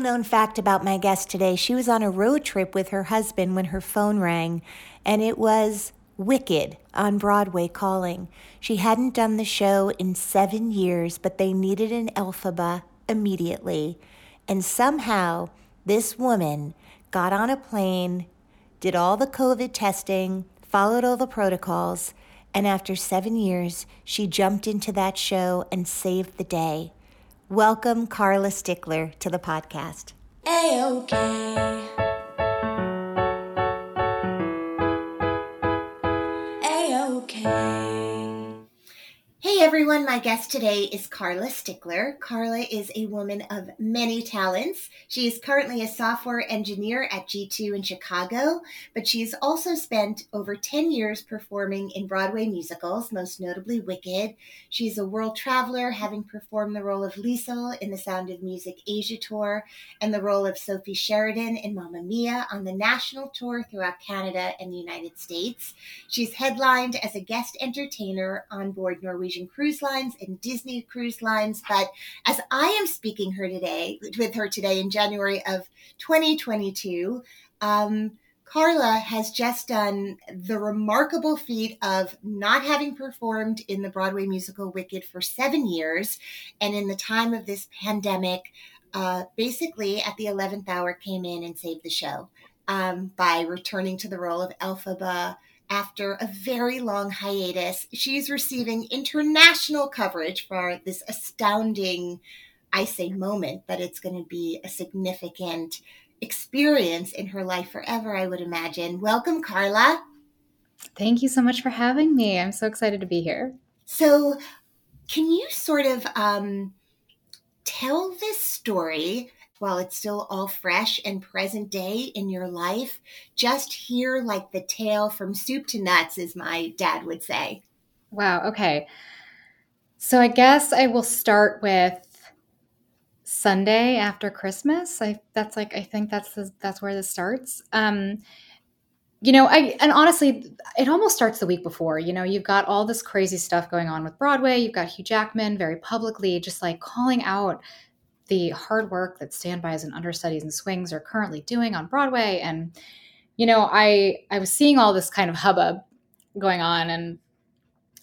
Known fact about my guest today she was on a road trip with her husband when her phone rang, and it was Wicked on Broadway calling. She hadn't done the show in seven years, but they needed an Elphaba immediately. And somehow, this woman got on a plane, did all the COVID testing, followed all the protocols, and after seven years, she jumped into that show and saved the day. Welcome, Carla Stickler, to the podcast. A-OK. Everyone, my guest today is Carla Stickler. Carla is a woman of many talents. She is currently a software engineer at G2 in Chicago, but she has also spent over 10 years performing in Broadway musicals, most notably Wicked. She is a world traveler, having performed the role of Liesl in the Sound of Music Asia tour and the role of Sophie Sheridan in Mamma Mia on the national tour throughout Canada and the United States. She's headlined as a guest entertainer on board Norwegian cruise lines and Disney cruise lines. But as I am speaking her today with her today in January of 2022, um, Carla has just done the remarkable feat of not having performed in the Broadway musical Wicked for seven years. And in the time of this pandemic, uh, basically at the 11th hour came in and saved the show um, by returning to the role of Elphaba after a very long hiatus. She's receiving international coverage for this astounding, I say moment, but it's going to be a significant experience in her life forever, I would imagine. Welcome, Carla. Thank you so much for having me. I'm so excited to be here. So, can you sort of um, tell this story while it's still all fresh and present day in your life? Just hear like the tale from soup to nuts, as my dad would say. Wow. Okay. So, I guess I will start with Sunday after Christmas. I that's like I think that's the, that's where this starts. Um, you know, I and honestly, it almost starts the week before. You know, you've got all this crazy stuff going on with Broadway. You've got Hugh Jackman very publicly just like calling out the hard work that standbys and understudies and swings are currently doing on Broadway. And you know, I I was seeing all this kind of hubbub going on, and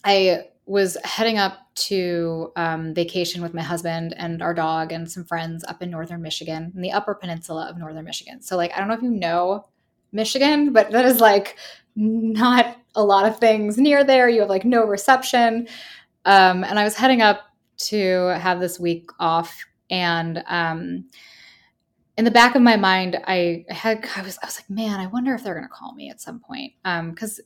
I was heading up to um, vacation with my husband and our dog and some friends up in northern Michigan, in the Upper Peninsula of northern Michigan. So, like, I don't know if you know Michigan, but that is like not a lot of things near there. You have like no reception. Um, and I was heading up to have this week off, and um, in the back of my mind, I had I was I was like, man, I wonder if they're going to call me at some point, because. Um,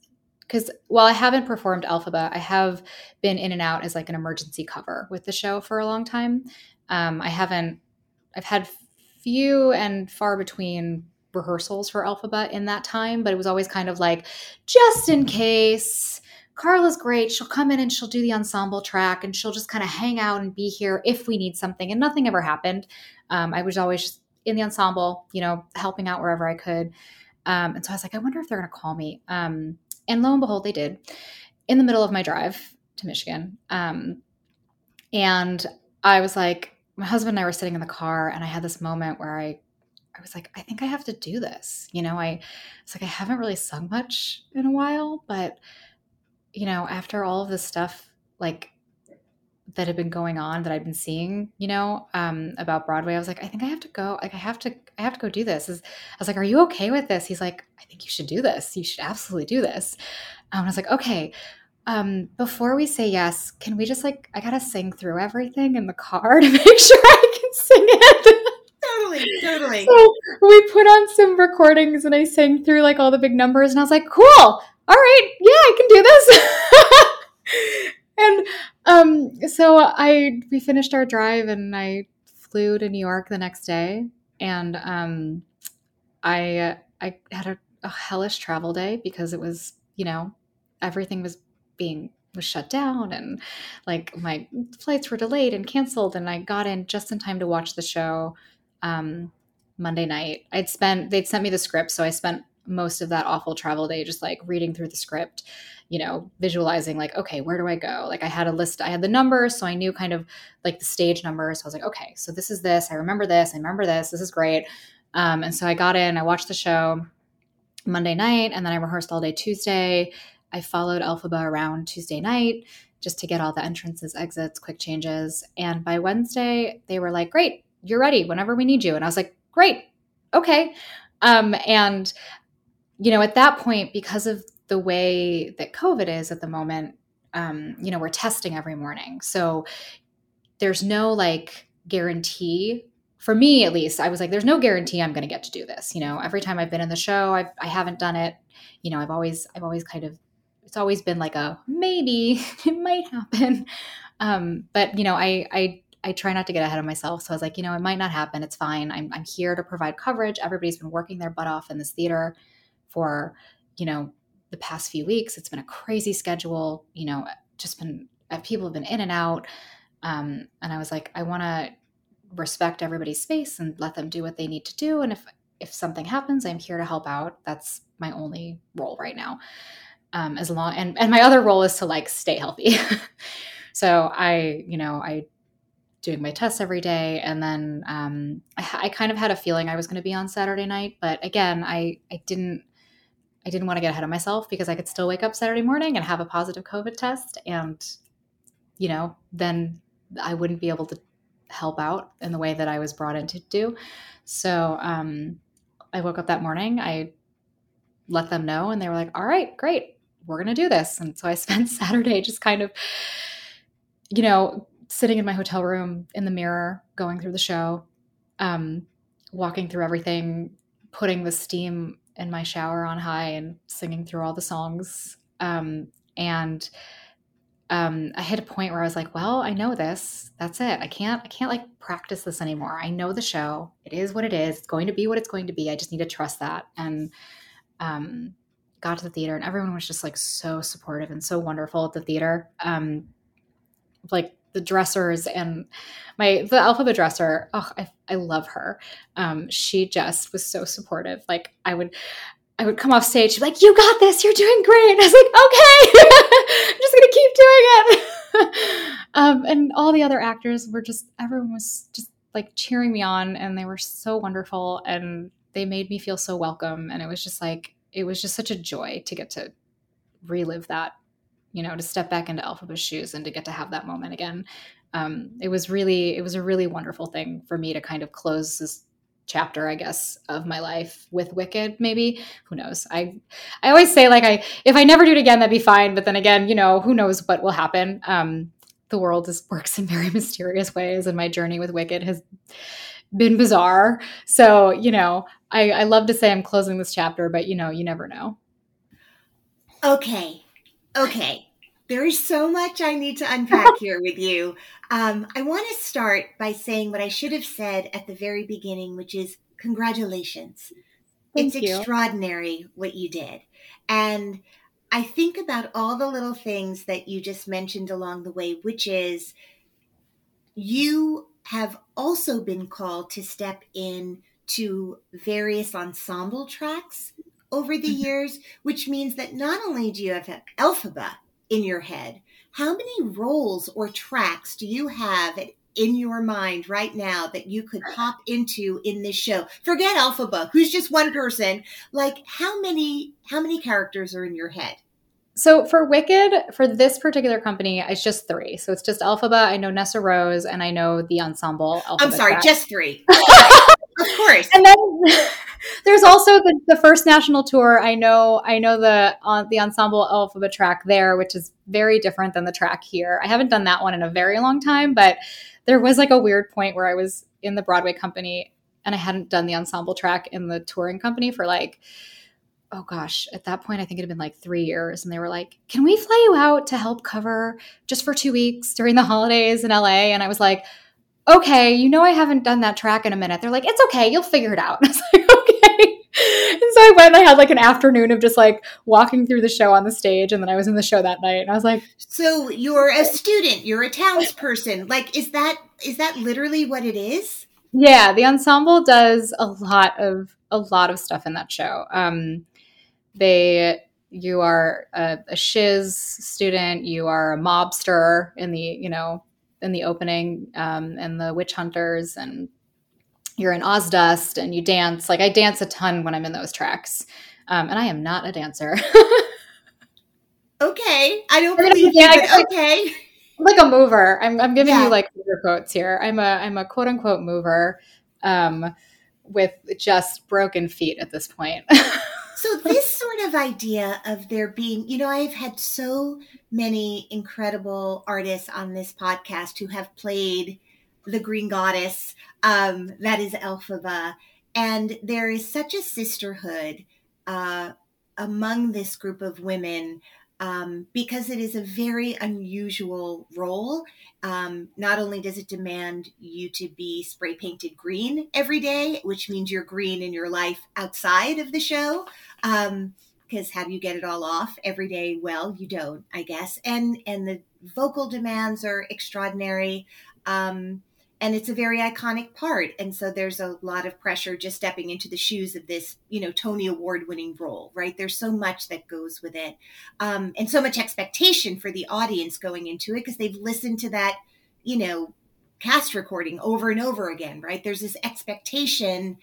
because while I haven't performed Elphaba, I have been in and out as like an emergency cover with the show for a long time. Um, I haven't, I've had few and far between rehearsals for Elphaba in that time, but it was always kind of like, just in case. Carla's great. She'll come in and she'll do the ensemble track and she'll just kind of hang out and be here if we need something. And nothing ever happened. Um, I was always in the ensemble, you know, helping out wherever I could. Um, and so I was like, I wonder if they're going to call me. Um, and lo and behold, they did in the middle of my drive to Michigan. Um, and I was like, my husband and I were sitting in the car, and I had this moment where I, I was like, I think I have to do this. You know, I was like, I haven't really sung much in a while, but you know, after all of this stuff, like that had been going on that I'd been seeing, you know, um, about Broadway, I was like, I think I have to go. Like, I have to, I have to go do this. I was like, Are you okay with this? He's like, I think you should do this. You should absolutely do this. Um, I was like, Okay. Um, before we say yes, can we just like, I gotta sing through everything in the car to make sure I can sing it. totally, totally. So we put on some recordings and I sang through like all the big numbers and I was like, cool. All right. Yeah, I can do this. and um, so I we finished our drive and I flew to New York the next day, and um, I I had a, a hellish travel day because it was you know everything was being was shut down and like my flights were delayed and canceled and I got in just in time to watch the show um, Monday night. I'd spent they'd sent me the script so I spent most of that awful travel day just like reading through the script you know, visualizing like, okay, where do I go? Like I had a list, I had the numbers, so I knew kind of like the stage numbers. So I was like, okay, so this is this. I remember this. I remember this. This is great. Um, and so I got in, I watched the show Monday night, and then I rehearsed all day Tuesday. I followed Elphaba around Tuesday night just to get all the entrances, exits, quick changes. And by Wednesday, they were like, great, you're ready whenever we need you. And I was like, great, okay. Um, and, you know, at that point, because of the way that COVID is at the moment, um, you know, we're testing every morning. So there's no like guarantee for me at least i was like there's no guarantee i'm going to get to do this you know? Every time i've been in the show I've, i haven't done it. You know i've always i've always kind of it's always been like a maybe it might happen. Um, but you know i i i try not to get ahead of myself. So i was like you know it might not happen. It's fine. I'm, I'm here to provide coverage. Everybody's been working their butt off in this theater for you know the past few weeks. It's been a crazy schedule, you know, just been uh, people have been in and out. Um, and I was like, I want to respect everybody's space and let them do what they need to do. And if if something happens, I'm here to help out. That's my only role right now. Um, as long and and my other role is to like stay healthy. so I, you know, I doing my tests every day, and then um, I, I kind of had a feeling I was going to be on Saturday night, but again, I I didn't I didn't want to get ahead of myself because I could still wake up Saturday morning and have a positive COVID test. And, you know, then I wouldn't be able to help out in the way that I was brought in to do. So um, I woke up that morning, I let them know, and they were like, all right, great, we're going to do this. And so I spent Saturday just kind of, you know, sitting in my hotel room in the mirror, going through the show, um, walking through everything, putting the steam in my shower on high and singing through all the songs. Um, and um, I hit a point where I was like, well, I know this. That's it. I can't, I can't like practice this anymore. I know the show. It is what it is. It's going to be what it's going to be. I just need to trust that. And um, got to the theater and everyone was just like so supportive and so wonderful at the theater. Um, like the dressers and my the Elphaba dresser oh I, I love her. Um she just was so supportive. Like i would i would come off stage like you got this you're doing great. I was like okay i'm just gonna keep doing it. Um and all the other actors were just everyone was just like cheering me on and they were so wonderful and they made me feel so welcome and it was just like it was just such a joy to get to relive that you know, to step back into Elphaba's shoes and to get to have that moment again. Um, it was really, it was a really wonderful thing for me to kind of close this chapter, I guess, of my life with Wicked. Maybe who knows? I, I always say like I, if I never do it again, that'd be fine. But then again, you know, who knows what will happen? Um, the world is, works in very mysterious ways, and my journey with Wicked has been bizarre. So you know, I, I love to say I'm closing this chapter, but you know, you never know. Okay, Okay, there is so much I need to unpack here with you. Um, I want to start by saying what I should have said at the very beginning, which is congratulations. Thank it's you. extraordinary what you did. And I think about all the little things that you just mentioned along the way, which is you have also been called to step in to various ensemble tracks over the Mhm. years, which means that not only do you have Elphaba in your head, how many roles or tracks do you have in your mind right now that you could pop into in this show? Forget Elphaba, who's just one person. Like how many how many characters are in your head? So for Wicked, for this particular company, it's just three. So it's just Elphaba. I know Nessarose, and I know the ensemble. I'm sorry, track. just three. of course. and then there's also the, the first national tour. I know I know the on the ensemble Elphaba track there, which is very different than the track here. I haven't done that one in a very long time, but there was like a weird point where I was in the Broadway company and I hadn't done the ensemble track in the touring company for like oh gosh, at that point I think it had been like 3 years and they were like, "Can we fly you out to help cover just for 2 weeks during the holidays in LA?" And I was like, okay, you know, I haven't done that track in a minute. They're like, it's okay, you'll figure it out. I was like. And so I went and I had like an afternoon of just like walking through the show on the stage. And then I was in the show that night and I was like, So you're a student, you're a townsperson. Like is that is that literally what it is? yeah, the ensemble does a lot of, a lot of stuff in that show. Um, they, you are a, a shiz student, you are a mobster in the, you know, in the opening, um, and the witch hunters and you're in Ozdust and you dance. Like I dance a ton when I'm in those tracks. Um, and I am not a dancer. Okay. I don't believe yeah, you, but okay. like a mover. I'm, I'm giving Yeah. you like finger quotes here. I'm a I'm a quote unquote mover um, with just broken feet at this point. So this sort of idea of there being, you know, I've had so many incredible artists on this podcast who have played the Green Goddess, um, that is Elphaba, and there is such a sisterhood uh, among this group of women um, because it is a very unusual role. Um, not only does it demand you to be spray painted green every day, which means you're green in your life outside of the show, um because how do you get it all off? Every day well you don't i guess. And and the vocal demands are extraordinary. Um and it's a very iconic part. And so there's a lot of pressure just stepping into the shoes of this you know tony award winning role right? There's so much that goes with it. Um and so much expectation for the audience going into it because they've listened to that you know cast recording over and over again right? There's this expectation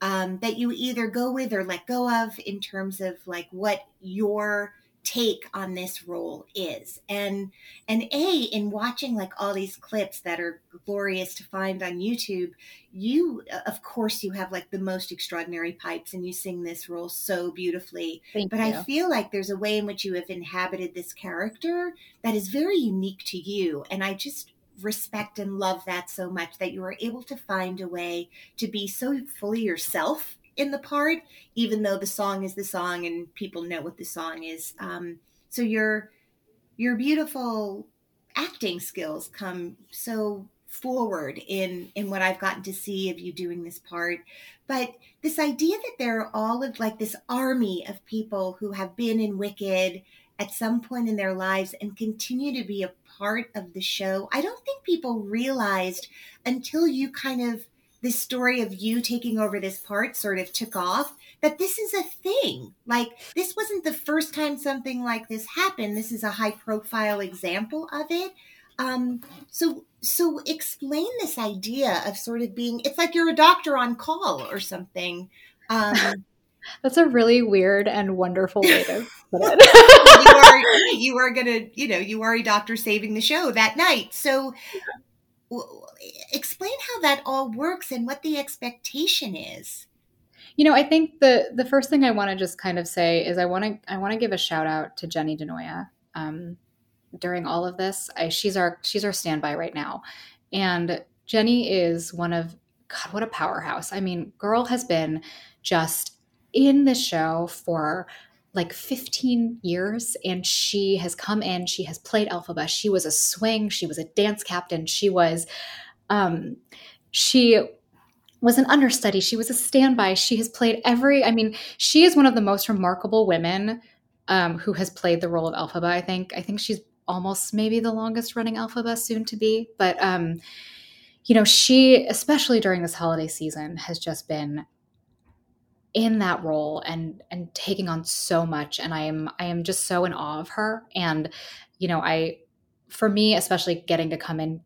um, that you either go with or let go of in terms of like what your take on this role is. And and a in watching like all these clips that are glorious to find on youtube you uh, of course you have like the most extraordinary pipes and you sing this role so beautifully. Thank but I feel like there's a way in which you have inhabited this character that is very unique to you. And I just respect and love that so much that you are able to find a way to be so fully yourself in the part, even though the song is the song and people know what the song is. Um, so your your beautiful acting skills come so forward in in what I've gotten to see of you doing this part. But this idea that there are all of like this army of people who have been in Wicked at some point in their lives and continue to be a part of the show. I don't think people realized until you kind of this story of you taking over this part sort of took off that this is a thing. Like this wasn't the first time something like this happened. This is a high profile example of it. Um, so so explain this idea of sort of being it's like you're a doctor on call or something. Um, That's a really weird and wonderful way to put it. you are you are gonna you know you are a doctor saving the show that night. So explain how that all works and what the expectation is. You know, I think the the first thing I want to just kind of say is I want to I want to give a shout out to Jenny DiNoia. Um, during all of this, I, she's our she's our standby right now, and Jenny is one of God, what a powerhouse! I mean, girl has been just in the show for like 15 years and she has come in she has played Elphaba she was a swing she was a dance captain she was um she was an understudy she was a standby she has played every i mean she is one of the most remarkable women um, who has played the role of Elphaba i think i think she's almost maybe the longest running Elphaba soon to be but um you know she especially during this holiday season has just been in that role and and taking on so much and i am i am just so in awe of her. And you know i for me especially getting to come in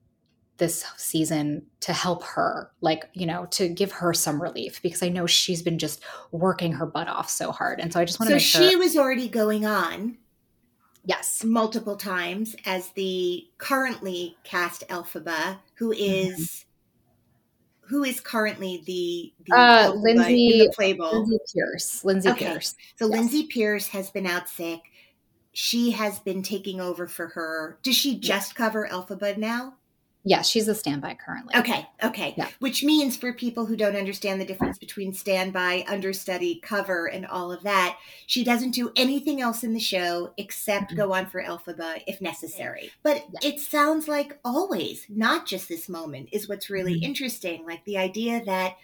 this season to help her like you know to give her some relief because i know she's been just working her butt off so hard. And so i just want to so she sure was already going on yes. multiple times as the currently cast Elphaba, who Mm-hmm. is who is currently the, the Uh, Lindsay- the lindsay pearce lindsay Okay. pearce So yes. Lindsay Pearce has been out sick. She has been taking over for her. Does she just cover Elphaba now? Yes she's a standby currently Okay, okay. Yeah. Which means for people who don't understand the difference between standby, understudy, cover, and all of that, she doesn't do anything else in the show except Mhm. go on for Elphaba if necessary. But Yeah. it sounds like always, not just this moment, is what's really Mhm. interesting. Like the idea that,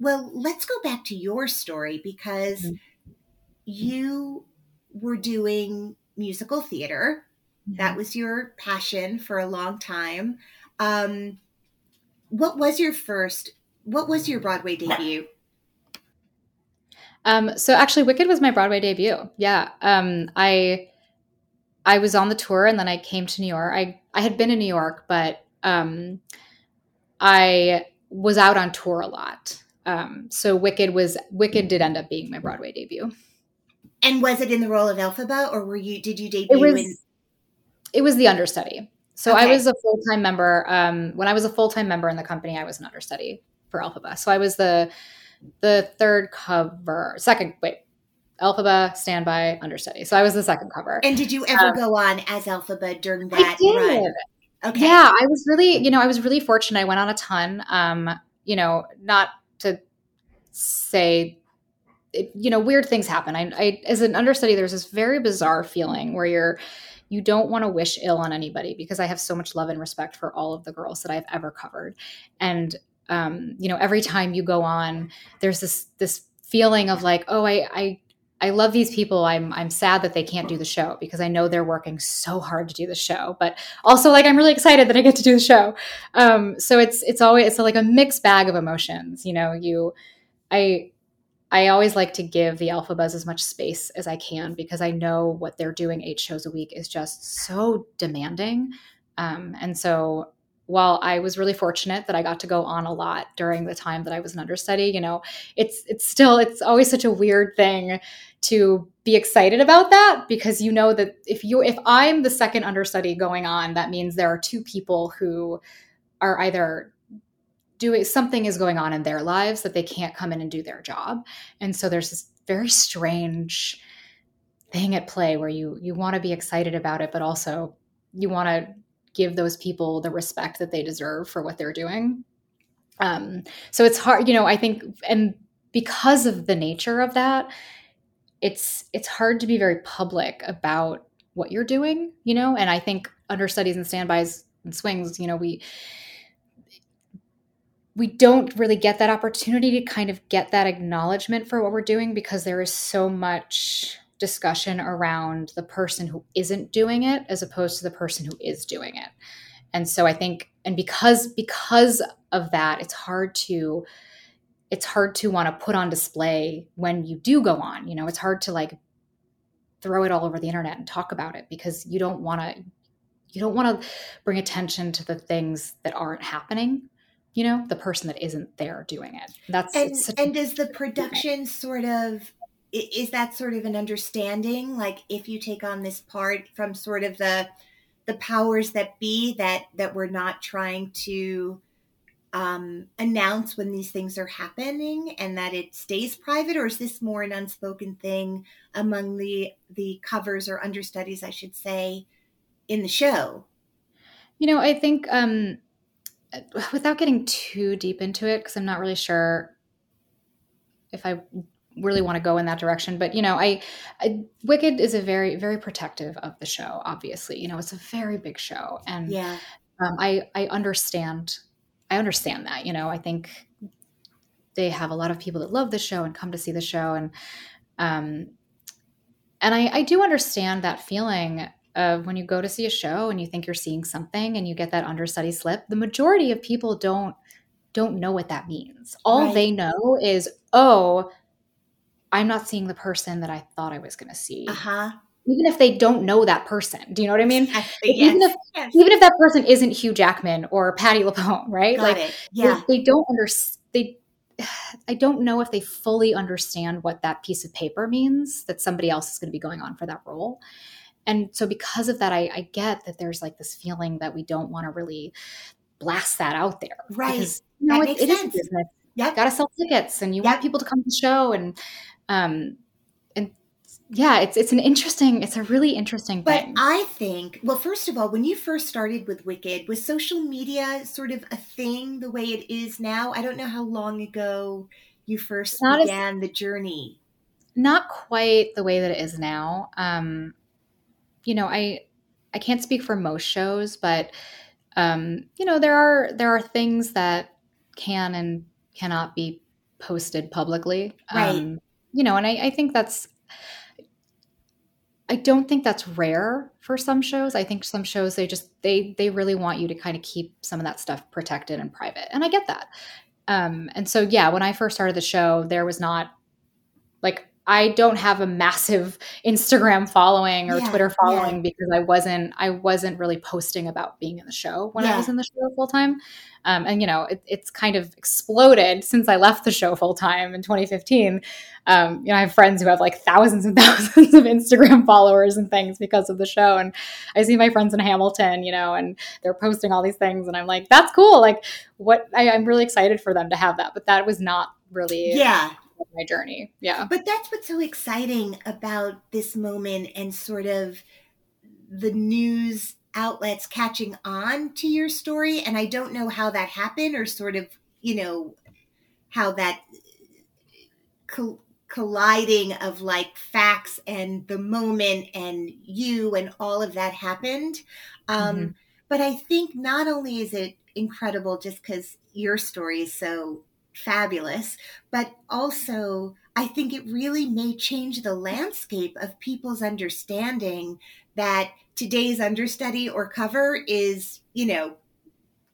well, let's go back to your story because Mhm. you were doing musical theater that was your passion for a long time. Um, what was your first? What was your Broadway debut? Um, so actually, Wicked was my Broadway debut. Yeah, um, I I was on the tour, and then I came to New York. I I had been in New York, but um, I was out on tour a lot. Um, so Wicked was Wicked did end up being my Broadway debut. And was it in the role of Elphaba, or were you? Did you debut It was in? It was the understudy. So I was a full time member. Um, when I was a full time member in the company, I was an understudy for Elphaba. So I was the the third cover, second wait, Elphaba, standby, understudy. So I was the second cover. And did you ever Um, go on as Elphaba during that run? Okay. Yeah, I was really, you know, I was really fortunate. I went on a ton. Um, you know, not to say, it, you know, weird things happen. I, I, as an understudy, there's this very bizarre feeling where you're, you don't want to wish ill on anybody because I have so much love and respect for all of the girls that I've ever covered, and um, you know, every time you go on, there's this this feeling of like, oh, I, I I love these people. I'm I'm sad that they can't do the show because I know they're working so hard to do the show, but also like I'm really excited that I get to do the show. Um, so it's it's always it's like a mixed bag of emotions. You know, you I I always like to give the Elphabas as much space as I can because I know what they're doing eight shows a week is just so demanding. Um, and so while I was really fortunate that I got to go on a lot during the time that I was an understudy, you know, it's it's still it's always such a weird thing to be excited about that because you know that if you if I'm the second understudy going on, that means there are two people who are either doing something is going on in their lives that they can't come in and do their job. And so there's this very strange thing at play where you you want to be excited about it but also you want to give those people the respect that they deserve for what they're doing. Um so it's hard, you know, I think and because of the nature of that, it's it's hard to be very public about what you're doing, you know, and I think understudies and standbys and swings, you know, we we don't really get that opportunity to kind of get that acknowledgement for what we're doing because there is so much discussion around the person who isn't doing it as opposed to the person who is doing it. And so I think and because because of that it's hard to it's hard to want to put on display when you do go on. You know, it's hard to like throw it all over the internet and talk about it because you don't want to you don't want to bring attention to the things that aren't happening you know the person that isn't there doing it. That's And and a- does the production sort of is that sort of an understanding? Like if you take on this part from sort of the the powers that be that that we're not trying to um, announce when these things are happening and that it stays private or is this more an unspoken thing among the the covers or understudies i should say in the show? You know i think um without getting too deep into it because i'm not really sure if i really want to go in that direction but you know I, I wicked is a very very protective of the show obviously you know it's a very big show and yeah. um, I I understand I understand that you know I think they have a lot of people that love the show and come to see the show and um and I I do understand that feeling of when you go to see a show and you think you're seeing something and you get that understudy slip the majority of people don't don't know what that means all Right. they know is oh I'm not seeing the person that I thought I was going to see. Uh huh. Even if they don't know that person. Do you know what I mean? Yes. even if- yes. Even if that person isn't Hugh Jackman or Patti LuPone, right? Got like it. they- Yeah. they, don't understand. They, I don't know if they fully understand what that piece of paper means that somebody else is going to be going on for that role. And so, because of that, I, I get that there's like this feeling that we don't want to really blast that out there, Right. Because you know That it, makes it is a sense. business. Yep. Got to sell tickets, and you Yep. want people to come to the show, and um, and yeah, it's it's an interesting, it's a really interesting But thing. But I think, well, first of all, when you first started with Wicked, was social media sort of a thing the way it is now? I don't know how long ago you first Not as- began the journey. not quite the way that it is now. Um, you know, I I can't speak for most shows, but um, you know, there are there are things that can and cannot be posted publicly. Right. Um, you know, and I, I think that's I don't think that's rare for some shows. I think some shows they just they they really want you to kind of keep some of that stuff protected and private. And I get that. Um, and so yeah, when I first started the show, there was not like I don't have a massive Instagram following or Yeah, Twitter yeah. following because I wasn't I wasn't really posting about being in the show when I was in the show full time. Um, and you know, it, it's kind of exploded since I left the show full time in 2015. Um, you know, I have friends who have like thousands and thousands of Instagram followers and things because of the show. And I see my friends in Hamilton, you know, and they're posting all these things, and I'm like, that's cool. Like, what I, I'm really excited for them to have that, but that was not really Yeah. My journey. Yeah. But that's what's so exciting about this moment and sort of the news outlets catching on to your story. And I don't know how that happened or sort of, you know, how that col- colliding of like facts and the moment and you and all of that happened. Um, Mhm. But I think not only is it incredible just because your story is so fabulous, but also I think it really may change the landscape of people's understanding that today's understudy or cover is, you know,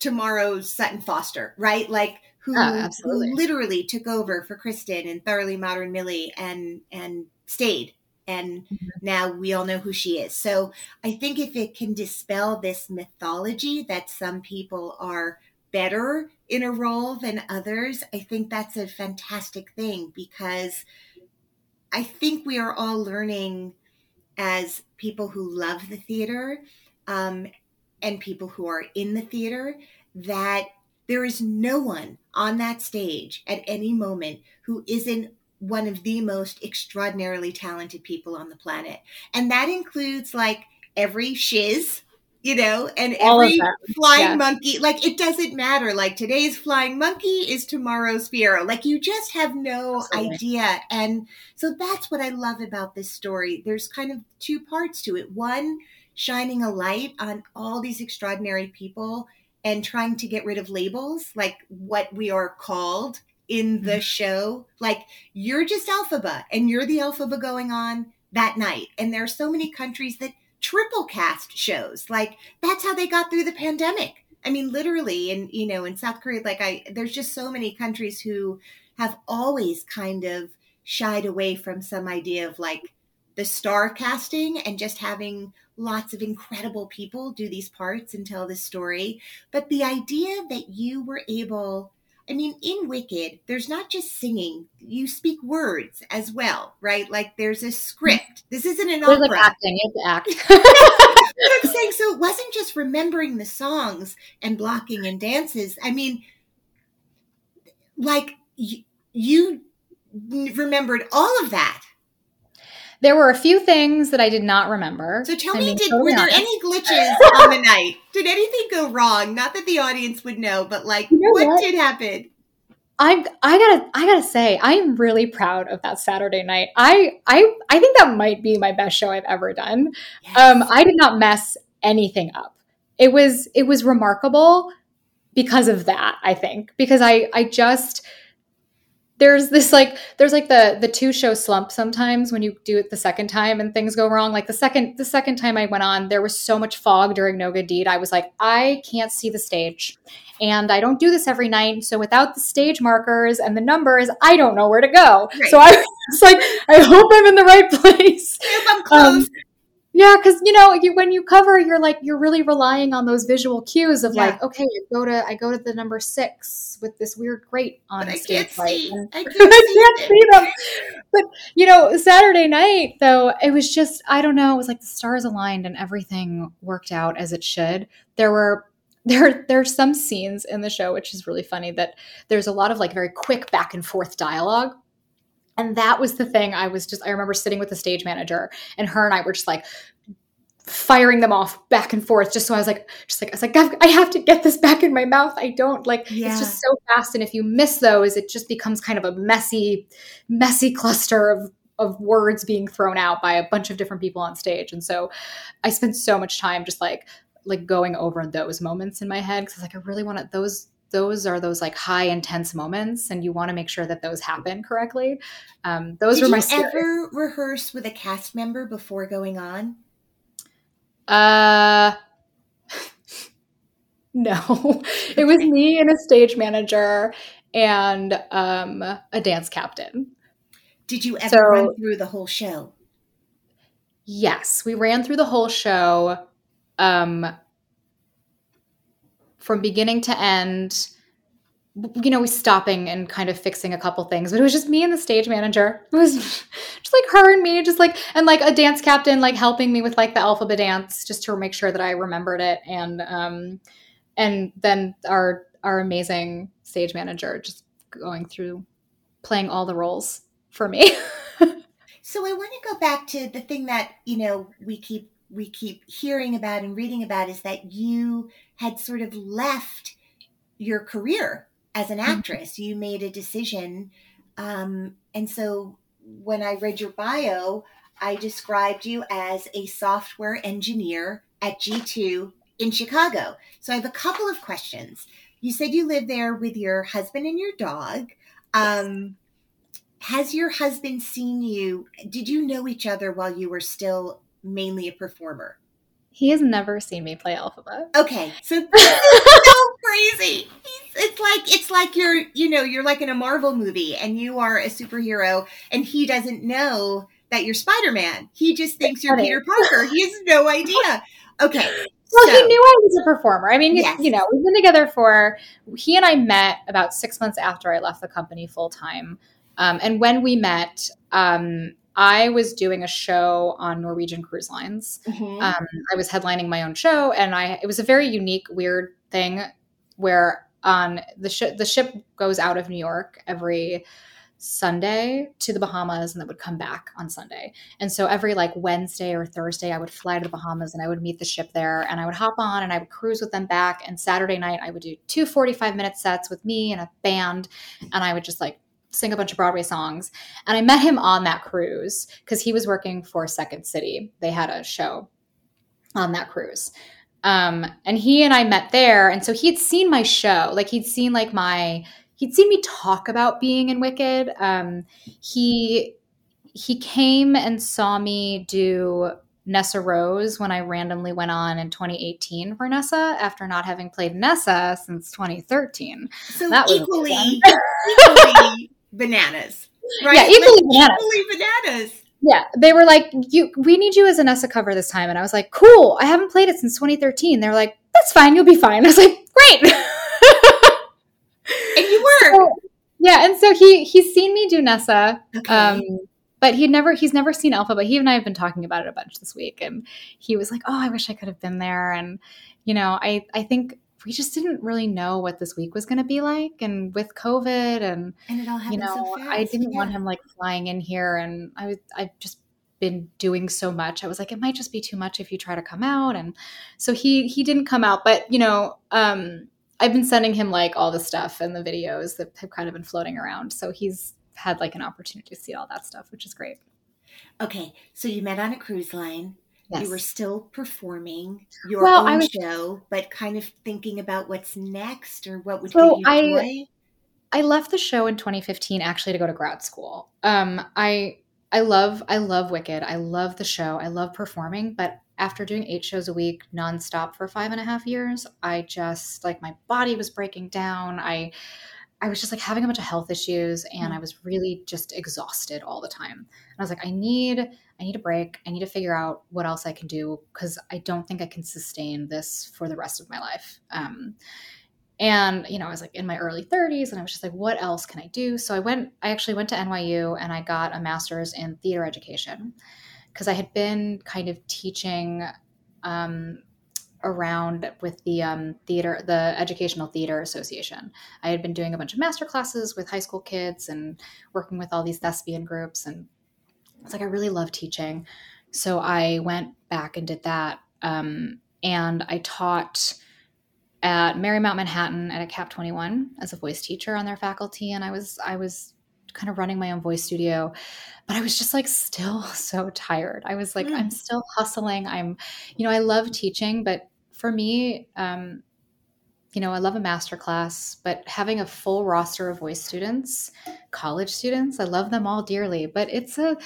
tomorrow's Sutton Foster, right? Like who, absolutely. who literally took over for Kristen and Thoroughly Modern Millie and and stayed. And Mhm. now we all know who she is. So I think if it can dispel this mythology that some people are better in a role than others, I think that's a fantastic thing because I think we are all learning as people who love the theater um, and people who are in the theater that there is no one on that stage at any moment who isn't one of the most extraordinarily talented people on the planet. And that includes like every shiz, you know, and All every flying yeah. monkey. Like it doesn't matter. Like today's flying monkey is tomorrow's Fiyero. Like you just have no Absolutely. idea. And so that's what I love about this story. There's kind of two parts to it. One, shining a light on all these extraordinary people and trying to get rid of labels like what we are called in the mm-hmm. show. Like you're just Elphaba and you're the Elphaba going on that night. And there are so many countries that triple cast shows. Like that's how they got through the pandemic. I mean, literally, and you know, in South Korea, like I, there's just so many countries who have always kind of shied away from some idea of like the star casting and just having lots of incredible people do these parts and tell this story. But the idea that you were able, I mean, in Wicked, there's not just singing, you speak words as well, right? Like there's a script. This isn't an There's opera. like acting. Have act. But I'm saying so it wasn't just remembering the songs and blocking and dances. I mean, like you, you remembered all of that. There were a few things that I did not remember. So tell I me, mean, did, totally were there honest. any glitches on the night? Did anything go wrong? Not that the audience would know, but like, You know what, what? did happen? I I gotta I gotta say I am really proud of that Saturday night. I I I think that might be my best show I've ever done. Um, I did not mess anything up. It was it was remarkable because of that. I think because I I just there's this like there's like the the two show slump sometimes when you do it the second time and things go wrong. Like the second the second time i went on there was so much fog during no good deed. I was like i can't see the stage. And i don't do this every night. So without the stage markers and the numbers i don't know where to go. Right. so i was like i hope i'm in the right place. If I'm close. um, yeah, because you know, you, when you cover, you're like you're really relying on those visual cues of Yeah. like, okay, I go to I go to the number six with this weird grate on but I the stage can't light, see. and- I can't I see. can't it. see them. But you know, Saturday night though, it was just I don't know, it was like the stars aligned and everything worked out as it should. There were there there's some scenes in the show which is really funny that there's a lot of like very quick back and forth dialogue. And that was the thing I was just I remember sitting with the stage manager and her and I were just like firing them off back and forth just so I was like just like I was like "I've- I have to get this back in my mouth. I don't like Yeah. it's just so fast and if you miss those it just becomes kind of a messy messy cluster of of words being thrown out by a bunch of different people on stage. And so I spent so much time just like like going over those moments in my head because like I really want to those those are those like high intense moments and you want to make sure that those happen correctly. Um, those Did were my you scary- ever rehearse with a cast member before going on? Uh, no, it was me and a stage manager and um, a dance captain. Did you ever So- run through the whole show? Yes, we ran through the whole show um, from beginning to end. You know, we stopping and kind of fixing a couple things, but it was just me and the stage manager. It was just like her and me, just like and like a dance captain, like helping me with like the Elphaba dance, just to make sure that I remembered it, and um, and then our our amazing stage manager just going through playing all the roles for me. So I want to go back to the thing that you know we keep we keep hearing about and reading about is that you had sort of left your career as an actress. You made a decision, um, and so when I read your bio, I described you as a software engineer at G2 in Chicago. So I have a couple of questions. You said you live there with your husband and your dog. Um, has your husband seen you? Did you know each other while you were still mainly a performer? he has never seen me play Elphaba. Okay, so so crazy. It's like it's like you're you know you're like in a Marvel movie and you are a superhero and he doesn't know that you're Spider Man. He just thinks you're. Peter Parker. He has no idea. Okay, Well, he knew I was a performer. I mean, Yes. you know, we've been together for. He and I met about six months after I left the company full time, um, and when we met, um, I was doing a show on Norwegian Cruise Lines. Mhm. Um, I was headlining my own show, and I it was a very unique, weird thing where on the ship the ship goes out of New York every Sunday to the Bahamas, and then would come back on Sunday. And so every like Wednesday or Thursday, I would fly to the Bahamas and I would meet the ship there, and I would hop on and I would cruise with them back. And Saturday night, I would do two 45 minute sets with me and a band, and I would just like sing a bunch of Broadway songs. And I met him on that cruise because he was working for Second City. They had a show on that cruise. Um, and he and I met there. And so he'd seen my show. Like he'd seen like my he'd seen me talk about being in Wicked. Um, he he came and saw me do Nessarose when I randomly went on in 2018 for Nessa after not having played Nessa since 2013. so that equally equally bananas. Right? Yeah, equally Like, bananas. Equally bananas. Yeah, they were like, "You, we need you as a Nessa cover this time," and I was like, "Cool, I haven't played it since 2013." They were like, "That's fine, you'll be fine." I was like, "Great." And you were. So, yeah, and so he he's seen me do Nessa, Okay. um, but he'd never he's never seen Alpha. But he and I have been talking about it a bunch this week, and he was like, "Oh, I wish I could have been there." And you know, I I think we just didn't really know what this week was going to be like, and with COVID and and it all happened you know, so. I didn't want him like flying in here, and I was I've just been doing so much. I was like, it might just be too much if you try to come out, and so he he didn't come out. But you know, um, I've been sending him like all the stuff and the videos that have kind of been floating around, so he's had like an opportunity to see all that stuff, which is great. Okay, so you met on a cruise line. Yes. You were still performing your Well, own was- show, but kind of thinking about what's next or what would So give you I- joy. I left the show in 2015 actually to go to grad school. Um, I I love I love Wicked. I love the show. I love performing, but after doing eight shows a week nonstop for five and a half years, I just like my body was breaking down. I I was just like having a bunch of health issues and I was really just exhausted all the time. And I was like, I need I need a break. I need to figure out what else I can do because I don't think I can sustain this for the rest of my life. Um, and you know i was like in my early 30s and i was just like what else can i do so i went i actually went to nyu and i got a master's in theater education because i had been kind of teaching um, around with the um, theater the educational theater association i had been doing a bunch of master classes with high school kids and working with all these thespian groups and it's like i really love teaching so i went back and did that um, and i taught at Marymount Manhattan at a Cap 21 as a voice teacher on their faculty and I was I was kind of running my own voice studio but I was just like still so tired. I was like mm. I'm still hustling. I'm you know I love teaching but for me um you know, I love a master class, but having a full roster of voice students, college students, I love them all dearly, but it's a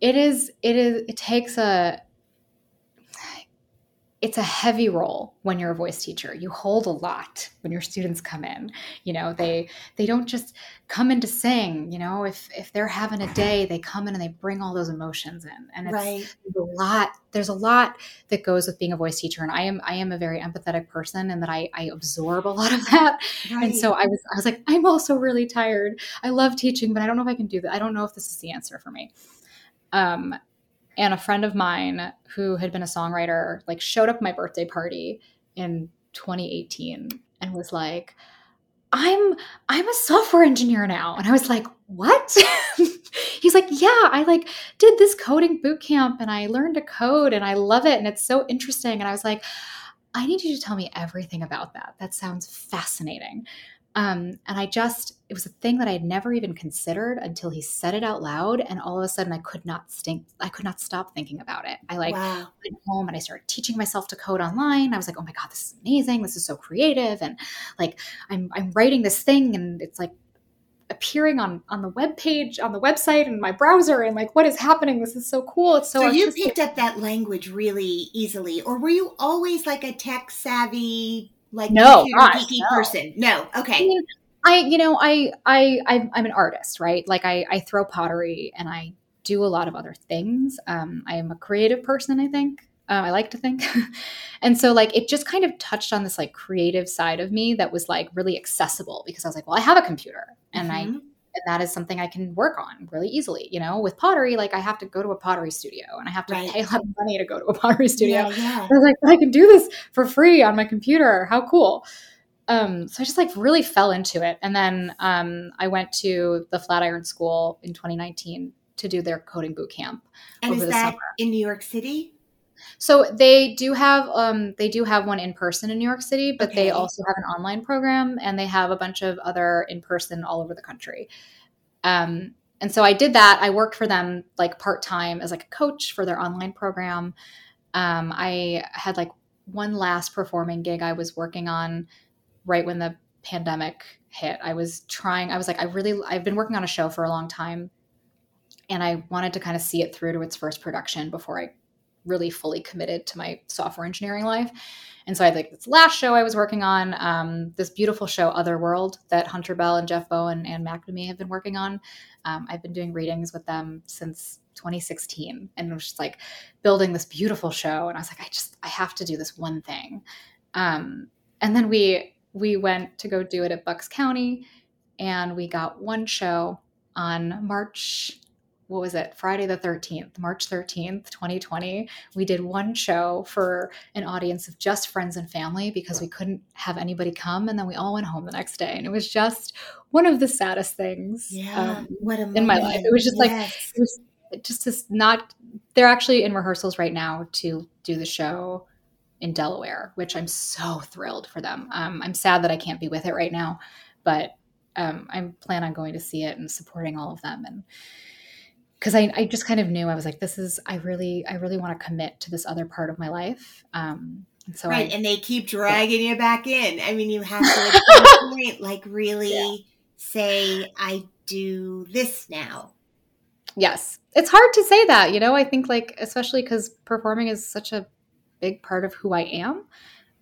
it is it is it takes a it's a heavy role when you're a voice teacher. You hold a lot when your students come in. You know they they don't just come in to sing you know if if they're having a day they come in and they bring all those emotions in. And it's right. a lot there's a lot that goes with being a voice teacher. And i am i am a very empathetic person and that i i absorb a lot of that. Right. and so i was i was like i'm also really tired. I love teaching but i don't know if i can do that i don't know if this is the answer for me. Um and a friend of mine who had been a songwriter like showed up my birthday party in 2018 and was like i'm i'm a software engineer now. And i was like what? He's like yeah i like did this coding boot camp and i learned to code and i love it and it's so interesting. And i was like i need you to tell me everything about that. That sounds fascinating um, and I just, it was a thing that I had never even considered until he said it out loud. And all of a sudden I could not stink, I could not stop thinking about it. I like wow. went home and I started teaching myself to code online. I was like, oh my God, this is amazing. This is so creative. And like, I'm, I'm writing this thing and it's like appearing on on the web page on the website and my browser and like what is happening this is so cool it's so so you picked up that language really easily or were you always like a tech savvy like no, gosh, geeky no. person. No, okay. I, mean, I, you know, I, I, I, am an artist, right? Like I, I throw pottery and I do a lot of other things. Um, I am a creative person, I think. Uh, I like to think. and so like it just kind of touched on this like creative side of me that was like really accessible because I was like, well, I have a computer and mm-hmm. I and that is something I can work on really easily. You know, with pottery, like I have to go to a pottery studio and I have to right. pay a lot of money to go to a pottery studio. Yeah, yeah. I was like, I can do this for free on my computer. How cool. Um, so I just like really fell into it. And then um, I went to the Flatiron School in 2019 to do their coding boot camp. And is that summer. in New York City? So they do have um, they do have one in person in New York City, but okay. they also have an online program, and they have a bunch of other in person all over the country. Um, and so I did that. I worked for them like part time as like a coach for their online program. Um, I had like one last performing gig I was working on right when the pandemic hit. I was trying. I was like, I really I've been working on a show for a long time, and I wanted to kind of see it through to its first production before I really fully committed to my software engineering life. And so I had like this last show I was working on, um, this beautiful show, Otherworld, that Hunter Bell and Jeff Bowen and McNamee have been working on. Um, I've been doing readings with them since 2016 and it was just like building this beautiful show. And I was like, I just, I have to do this one thing. Um, and then we, we went to go do it at Bucks County and we got one show on March what was it? Friday the 13th march 13th 2020 we did one show for an audience of just friends and family because we couldn't have anybody come and then we all went home the next day and it was just one of the saddest things yeah, um, what a in my life. It was just yes. like it was just this not they're actually in rehearsals right now to do the show in delaware which i'm so thrilled for them. Um, i'm sad that i can't be with it right now but um, i plan on going to see it and supporting all of them and because I, I just kind of knew I was like, this is I really I really want to commit to this other part of my life. Um, and so right, I, and they keep dragging yeah. you back in. I mean, you have to like, point, like really, yeah. say, I do this now? Yes. It's hard to say that, you know, I think like, especially because performing is such a big part of who I am.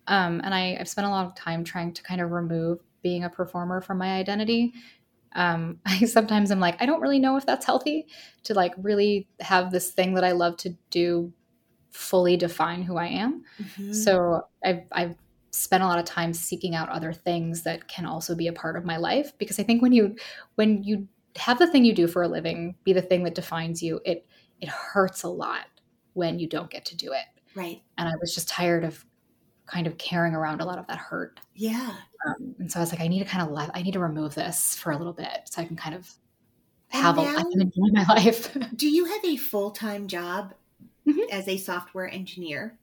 Um, and I, I've spent a lot of time trying to kind of remove being a performer from my identity. Um, I sometimes I'm like, I don't really know if that's healthy to like really have this thing that I love to do fully define who I am. Mm-hmm. So I've, I've spent a lot of time seeking out other things that can also be a part of my life because I think when you when you have the thing you do for a living be the thing that defines you, it it hurts a lot when you don't get to do it. Right. And I was just tired of kind of carrying around a lot of that hurt. Yeah. Um, and so I was like, I need to kind of let, I need to remove this for a little bit so I can kind of have now, a, I can enjoy my life. do you have a full time job mm-hmm. as a software engineer?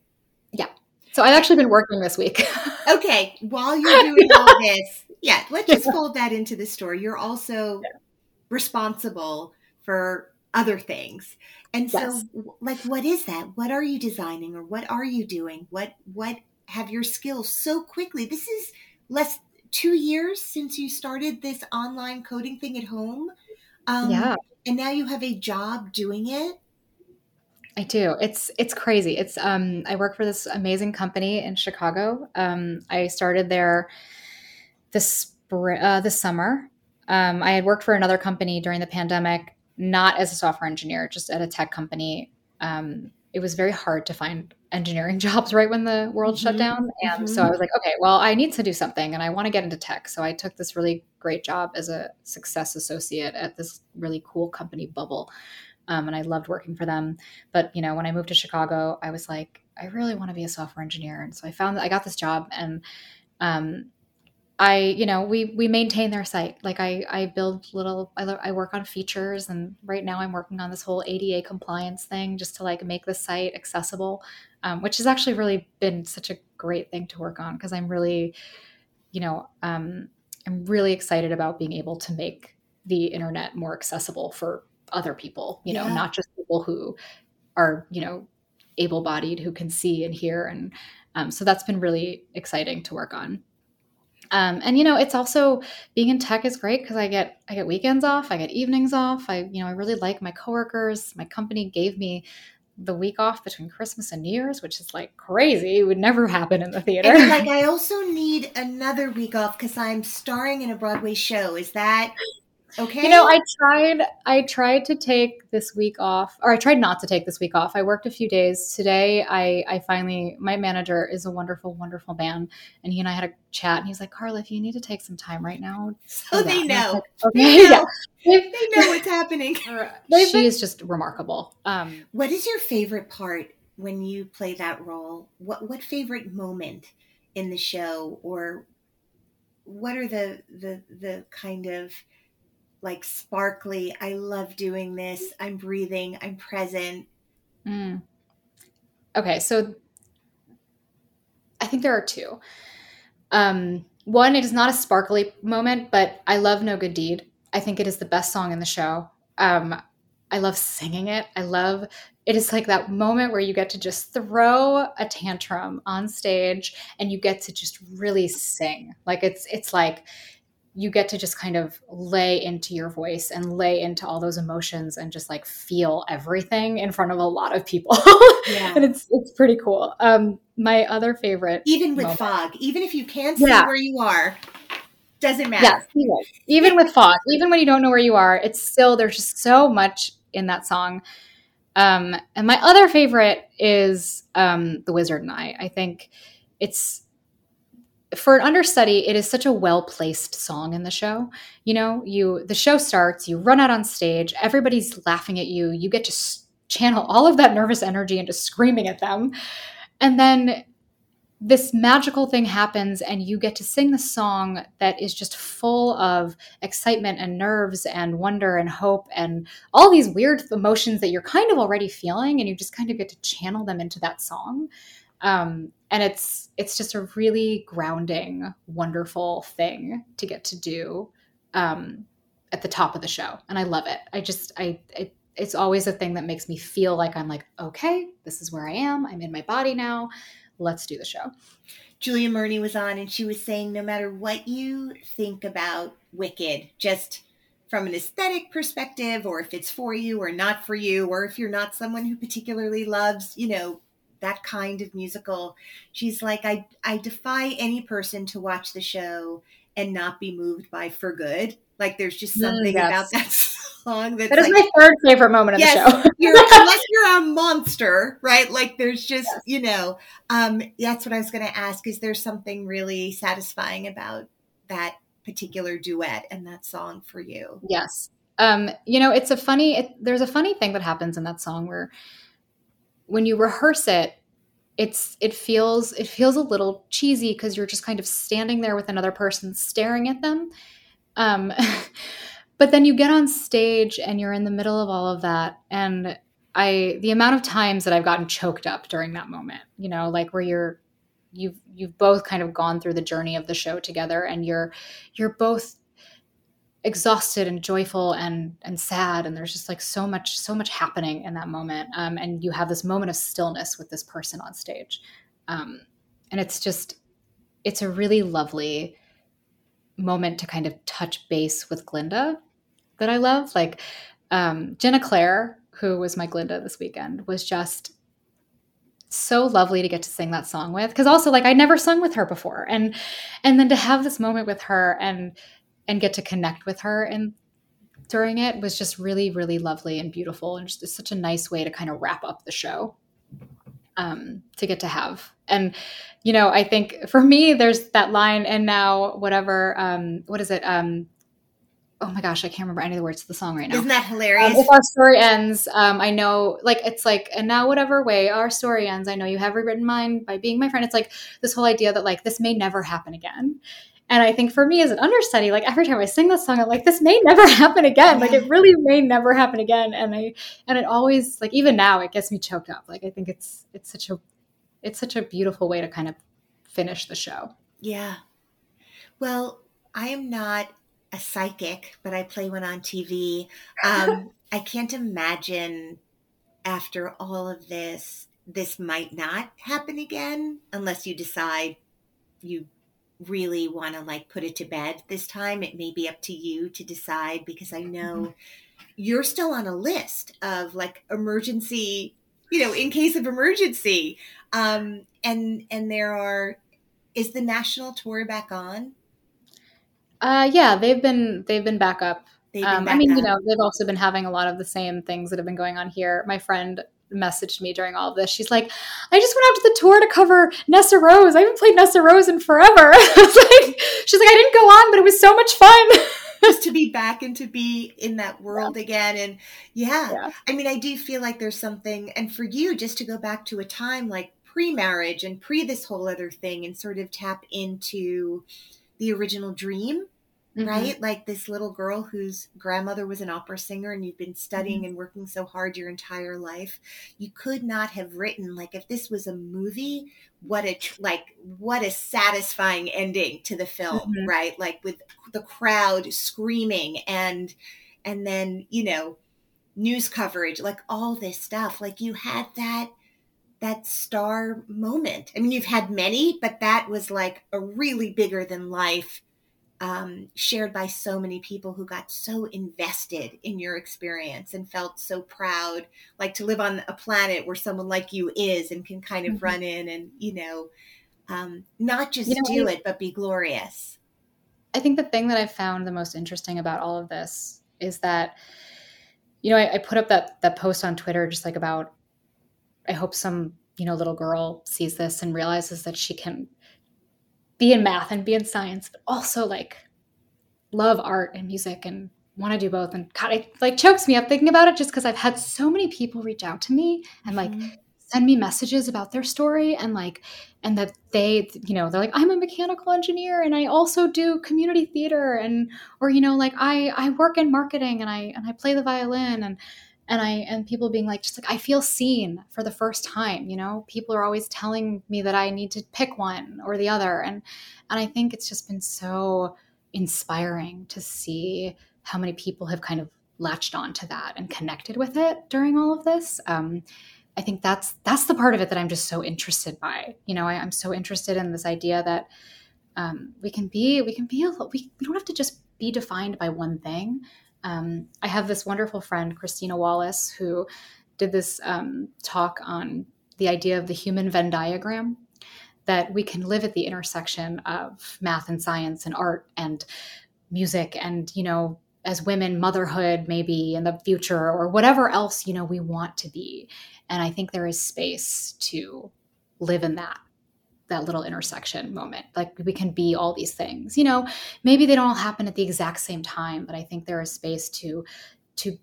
Yeah. So I've actually been working this week. okay. While you're doing all this, yeah, let's just fold that into the story. You're also yeah. responsible for other things. And so yes. like what is that? What are you designing or what are you doing? What what have your skills so quickly? This is less 2 years since you started this online coding thing at home. Um, yeah. And now you have a job doing it. I do. It's it's crazy. It's um I work for this amazing company in Chicago. Um I started there this spring uh, this summer. Um I had worked for another company during the pandemic, not as a software engineer, just at a tech company. Um it was very hard to find engineering jobs right when the world mm-hmm. shut down. And mm-hmm. so I was like, okay, well, I need to do something and I want to get into tech. So I took this really great job as a success associate at this really cool company, Bubble. Um, and I loved working for them. But you know, when I moved to Chicago, I was like, I really want to be a software engineer, and so I found that I got this job, and um, I, you know, we we maintain their site. Like I I build little, I, I work on features, and right now I'm working on this whole ADA compliance thing just to like make the site accessible, um, which has actually really been such a great thing to work on because I'm really, you know, um, I'm really excited about being able to make the internet more accessible for other people, you know, yeah. not just people who are, you know, able bodied who can see and hear. And um, so that's been really exciting to work on. Um, and you know, it's also being in tech is great because I get I get weekends off, I get evenings off. I you know I really like my coworkers. My company gave me the week off between Christmas and New Year's, which is like crazy. It would never happen in the theater. And like, I also need another week off because I'm starring in a Broadway show. Is that Okay. You know, I tried I tried to take this week off or I tried not to take this week off. I worked a few days. Today I I finally my manager is a wonderful wonderful man and he and I had a chat and he's like, "Carla, if you need to take some time right now, so they know. Like, okay. They know. Yeah. they know what's happening. she is just remarkable. Um, what is your favorite part when you play that role? What what favorite moment in the show or what are the the the kind of like sparkly. I love doing this. I'm breathing. I'm present. Mm. Okay, so I think there are two. Um, one, it is not a sparkly moment, but I love No Good Deed. I think it is the best song in the show. Um, I love singing it. I love it is like that moment where you get to just throw a tantrum on stage and you get to just really sing. Like it's it's like you get to just kind of lay into your voice and lay into all those emotions and just like feel everything in front of a lot of people. Yeah. and it's it's pretty cool. Um my other favorite even with moment, fog, even if you can't see yeah. where you are, doesn't matter. Yes, even, even with fog, even when you don't know where you are, it's still there's just so much in that song. Um and my other favorite is um The Wizard and I. I think it's for an understudy, it is such a well placed song in the show. You know, you the show starts, you run out on stage, everybody's laughing at you, you get to channel all of that nervous energy into screaming at them, and then this magical thing happens, and you get to sing the song that is just full of excitement and nerves and wonder and hope and all these weird emotions that you're kind of already feeling, and you just kind of get to channel them into that song. Um, and it's it's just a really grounding, wonderful thing to get to do um, at the top of the show, and I love it. I just I it, it's always a thing that makes me feel like I'm like okay, this is where I am. I'm in my body now. Let's do the show. Julia Murney was on, and she was saying no matter what you think about Wicked, just from an aesthetic perspective, or if it's for you or not for you, or if you're not someone who particularly loves, you know, that kind of musical, she's like, I, I defy any person to watch the show and not be moved by For Good. Like, there's just Mm, something yes. about that song that's That is like, my third favorite moment of yes, the show. you're, unless you're a monster, right? Like there's just, you know, um, that's what I was going to ask. Is there something really satisfying about that particular duet and that song for you? Yes. Um, you know, it's a funny, it, there's a funny thing that happens in that song where when you rehearse it, it's, it feels, it feels a little cheesy because you're just kind of standing there with another person staring at them. Um, but then you get on stage and you're in the middle of all of that. And I, the amount of times that I've gotten choked up during that moment, you know, like where you're, you've, you've both kind of gone through the journey of the show together and you're, you're both exhausted and joyful and and sad. And there's just like so much so much happening in that moment. Um, and you have this moment of stillness with this person on stage. Um, and it's just it's a really lovely moment to kind of touch base with glinda that i love. Like um, jenna claire who was my glinda this weekend was just so lovely to get to sing that song with. Because also like i never sung with her before. And and then to have this moment with her and and get to connect with her and during it was just really really lovely and beautiful and just such a nice way to kind of wrap up the show um, to get to have and you know i think for me there's that line and now whatever um, what is it um, oh my gosh i can't remember any of the words to the song right now Isn't that um, hilarious? if our story ends, um, I know, like, it's like, and now whatever way our story ends, I know you have rewritten mine by being my friend. It's like this whole idea that, like, this may never happen again. And I think for me as an understudy, like, every time I sing this song, I'm like, this may never happen again. Like, it really may never happen again. And I, and it always, like, even now, it gets me choked up. Like, I think it's, it's such a, it's such a beautiful way to kind of finish the show. Yeah. Well, I am not a psychic, but I play one on TV. Um, I can't imagine after all of this, this might not happen again unless you decide you really want to like put it to bed this time. It may be up to you to decide because I know you're still on a list of like emergency, you know, in case of emergency. Um, and and there are is the national tour back on? Uh, yeah, they've been, they've been back up been Um, I mean, you know, they've also been having a lot of the same things that have been going on here. My friend messaged me during all of this. She's like, I just went out to the tour to cover Nessarose. I haven't played Nessarose in forever. Like, she's like, I didn't go on, but it was so much fun. just to be back and to be in that world again. And yeah, Yeah. I mean, I do feel like there's something, and for you, just to go back to a time like pre marriage and pre this whole other thing and sort of tap into the original dream. Mhm. Right? Like this little girl whose grandmother was an opera singer and you've been studying and working so hard your entire life. You could not have written like if this was a movie, what a like what a satisfying ending to the film, Mhm. right? Like with the crowd screaming and and then, you know, news coverage, like all this stuff. Like you had that that star moment. I mean, you've had many, but that was like a really bigger than life um, shared by so many people who got so invested in your experience and felt so proud, like to live on a planet where someone like you is and can kind of Mhm. run in and, you know, um, not just You know, do I- it, but be glorious. I think the thing that I've found the most interesting about all of this is that, you know, I, I put up that that post on Twitter just like about I hope some, you know, little girl sees this and realizes that she can be in math and be in science, but also like love art and music and want to do both. And God, it like chokes me up thinking about it just because I've had so many people reach out to me and like Mhm. send me messages about their story and like and that they you know they're like i'm a mechanical engineer and i also do community theater and or you know like i i work in marketing and i and i play the violin and and i and people being like just like i feel seen for the first time you know people are always telling me that i need to pick one or the other and and i think it's just been so inspiring to see how many people have kind of latched onto that and connected with it during all of this um, I think that's that's the part of it that I'm just so interested by. You know, I, am so interested in this idea that um, we can be we can be a, we, we don't have to just be defined by one thing. Um, I have this wonderful friend, Christina Wallace, who did this um, talk on the idea of the human Venn diagram that we can live at the intersection of math and science and art and music and you know as women motherhood maybe in the future or whatever else you know we want to be. And i think there is space to live in that that little intersection moment like we can be all these things you know maybe they don't all happen at the exact same time but i think there is space to to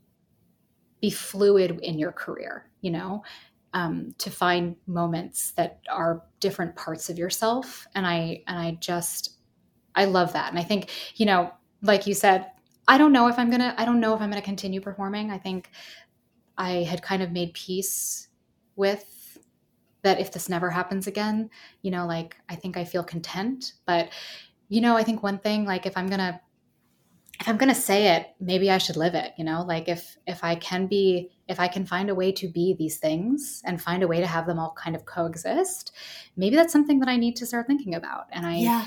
be fluid in your career you know um, to find moments that are different parts of yourself and i and i just i love that and i think you know like you said I don't know if I'm gonna. I don't know if I'm gonna continue performing. I think I had kind of made peace with that. If this never happens again, you know, like I think I feel content. But you know, I think one thing, like if I'm gonna if I'm going to say it, maybe I should live it, you know? Like if if I can be if I can find a way to be these things and find a way to have them all kind of coexist, maybe that's something that I need to start thinking about. And I yeah.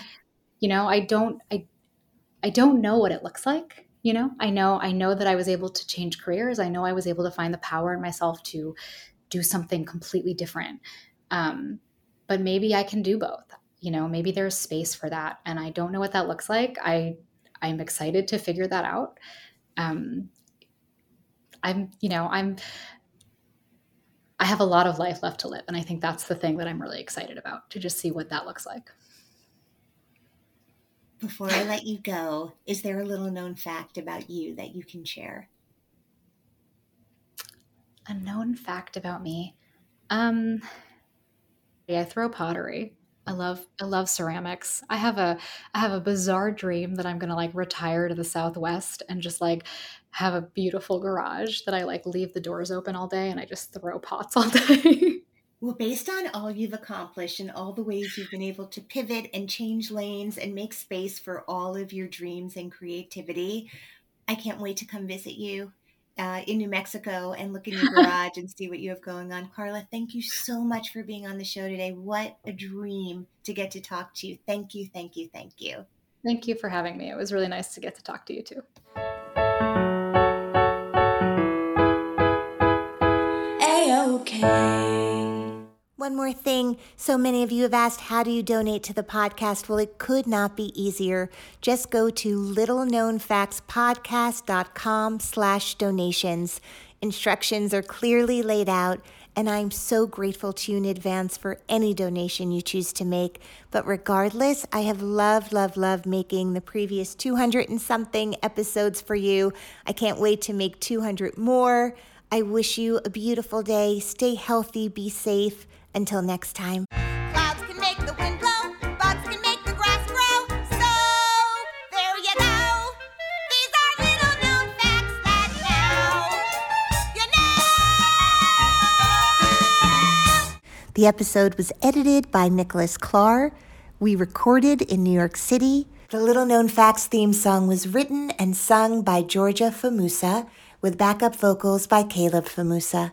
you know, I don't I I don't know what it looks like you know i know i know that i was able to change careers i know i was able to find the power in myself to do something completely different. Um, but maybe i can do both you know maybe there's space for that and i don't know what that looks like. I i'm excited to figure that out. Um, i'm you know i'm i have a lot of life left to live and i think that's the thing that i'm really excited about to just see what that looks like. Before I let you go, is there a little known fact about you that you can share? A known fact about me. Um yeah, I throw pottery. I love I love ceramics. I have a I have a bizarre dream that I'm going to like retire to the southwest and just like have a beautiful garage that I like leave the doors open all day and I just throw pots all day. Well, based on all you've accomplished and all the ways you've been able to pivot and change lanes and make space for all of your dreams and creativity, I can't wait to come visit you uh, in New Mexico and look in your garage and see what you have going on. Carla, thank you so much for being on the show today. What a dream to get to talk to you. Thank you, thank you, thank you. Thank you for having me. It was really nice to get to talk to you too. A-okay. One more thing. So many of you have asked, how do you donate to the podcast? Well, it could not be easier. Just go to littleknownfactspodcast.com slash donations. Instructions are clearly laid out, and I'm so grateful to you in advance for any donation you choose to make. But regardless, I have loved, loved, loved making the previous 200 and something episodes for you. I can't wait to make 200 more. I wish you a beautiful day. Stay healthy, be safe. Until next time. Clouds can make the wind blow, bugs can make the grass grow. So, there you go. These are little known facts that now you know. The episode was edited by Nicholas Clark. We recorded in New York City. The Little Known Facts theme song was written and sung by Georgia Famusa with backup vocals by Caleb Famusa.